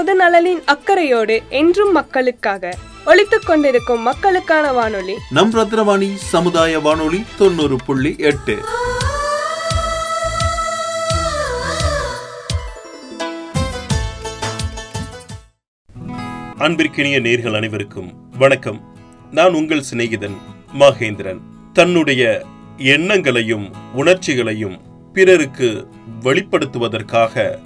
பொது நலனின் அக்கறையோடு என்றும் மக்களுக்காக ஒலித்துக் கொண்டிருக்கும் மக்களுக்கான வானொலி. நம் ரத்னவாணி சமுதாய வானொலி தொண்ணூறு புள்ளி எட்டு. அன்பிற்கினிய நேர்கள் அனைவருக்கும் வணக்கம். நான் உங்கள் சிநேகிதன் மகேந்திரன். தன்னுடைய எண்ணங்களையும் உணர்ச்சிகளையும் பிறருக்கு வெளிப்படுத்துவதற்காக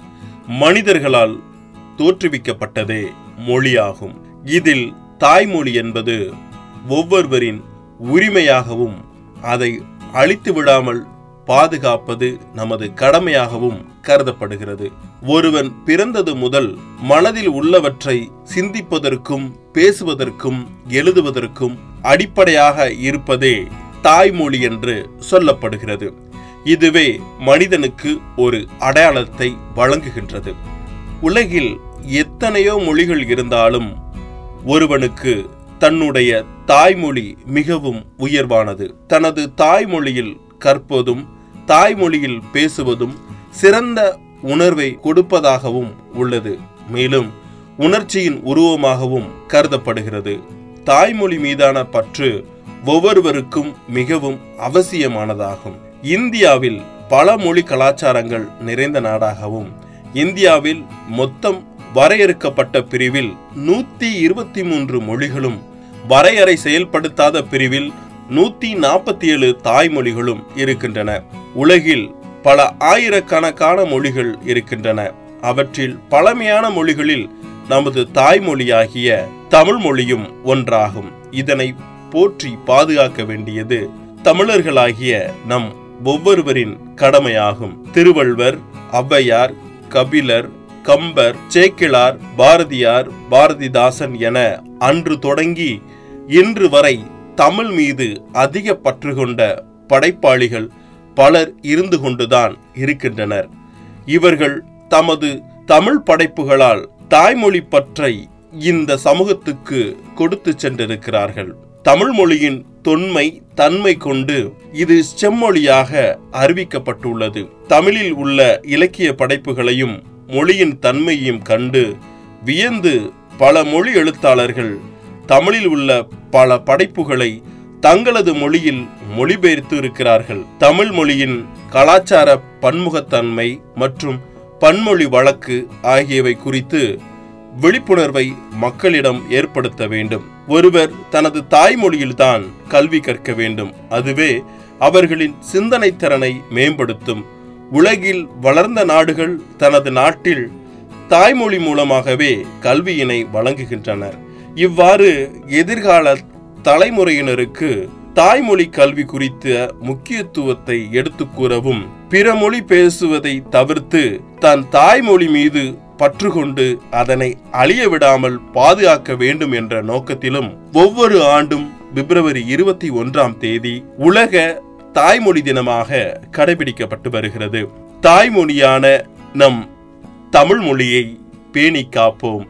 மனிதர்களால் தோற்றுவிக்கப்பட்டதே மொழியாகும். இதில் தாய்மொழி என்பது ஒவ்வொருவரின் உரிமையாகவும் அதை அழித்து விடாமல் பாதுகாப்பது நமது கடமையாகவும் கருதப்படுகிறது. ஒருவன் பிறந்தது முதல் மனதில் உள்ளவற்றை சிந்திப்பதற்கும் பேசுவதற்கும் எழுதுவதற்கும் அடிப்படையாக இருப்பதே தாய்மொழி என்று சொல்லப்படுகிறது. இதுவே மனிதனுக்கு ஒரு அடையாளத்தை வழங்குகின்றது. உலகில் எத்தனையோ மொழிகள் இருந்தாலும் ஒருவனுக்கு தன்னுடைய தாய்மொழி மிகவும் உயர்வானது. தனது தாய்மொழியில் கற்பதும் தாய்மொழியில் பேசுவதும் சிறந்த உணர்வை கொடுப்பதாகவும் உள்ளது. மேலும் உணர்ச்சியின் உருவமாகவும் கருதப்படுகிறது. தாய்மொழி மீதான பற்று ஒவ்வொருவருக்கும் மிகவும் அவசியமானதாகும். இந்தியாவில் பல மொழி கலாச்சாரங்கள் நிறைந்த நாடாகவும் இந்தியாவில் மொத்தம் வரையறுக்கப்பட்ட பிரிவில் நூத்தி இருபத்தி மூன்று மொழிகளும் வரையறை செயல்படுத்தாத பிரிவில் நூத்தி நாற்பத்தி ஏழு தாய்மொழிகளும் இருக்கின்றன. உலகில் பல ஆயிரக்கணக்கான மொழிகள் இருக்கின்றன. அவற்றில் பழமையான மொழிகளில் நமது தாய்மொழியாகிய தமிழ் மொழியும் ஒன்றாகும். இதனை போற்றி பாதுகாக்க வேண்டியது தமிழர்களாகிய நம் ஒவ்வொருவரின் கடமையாகும். திருவள்ளுவர் ஔவையார் கபிலர் கம்பர் சேக்கிழார் பாரதியார் பாரதிதாசன் என அன்று தொடங்கி இன்று வரை தமிழ் மீது அதிக பற்று கொண்ட படைப்பாளிகள் பலர் இருந்து கொண்டுதான் இருக்கின்றனர். இவர்கள் தமது தமிழ் படைப்புகளால் தாய்மொழி பற்றை இந்த சமூகத்துக்கு கொடுத்து சென்றிருக்கிறார்கள். தமிழ் மொழியின் தொன்மை தன்மை கொண்டு இது செம்மொழியாக அறிவிக்கப்பட்டுள்ளது. தமிழில் உள்ள இலக்கிய படைப்புகளையும் மொழியின் தன்மையையும் கண்டு வியந்து பல மொழி எழுத்தாளர்கள் தமிழில் உள்ள பல படைப்புகளை தங்களது மொழியில் மொழிபெயர்த்து இருக்கிறார்கள். தமிழ் மொழியின் கலாச்சார பன்முகத்தன்மை மற்றும் பன்மொழி வழக்கு ஆகியவை குறித்து விழிப்புணர்வை மக்களிடம் ஏற்படுத்த வேண்டும். ஒருவர் தனது தாய்மொழியில்தான் கல்வி கற்க வேண்டும். அதுவே அவர்களின் சிந்தனை திறனை மேம்படுத்தும். உலகில் வளர்ந்த நாடுகள் தனது நாட்டில் தாய்மொழி மூலமாகவே கல்வியினை வழங்குகின்றனர். இவ்வாறு எதிர்கால தலைமுறையினருக்கு தாய்மொழி கல்வி குறித்த முக்கியத்துவத்தை எடுத்து கூறவும் பிற மொழி பேசுவதை தவிர்த்து தன் தாய்மொழி மீது பற்று கொண்டு அதனை அழிய விடாமல் பாதுகாக்க வேண்டும் என்ற நோக்கத்திலும் ஒவ்வொரு ஆண்டும் பிப்ரவரி இருபத்தி ஒன்றாம் தேதி உலக தாய்மொழி தினமாக கடைபிடிக்கப்பட்டு வருகிறது. தாய்மொழியான நம் தமிழ் மொழியை பேணி காப்போம்.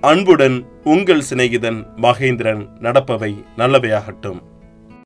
அன்புடன் உங்கள் சிநேகிதன் மகேந்திரன் நடப்பவை நல்லவையாகட்டும்.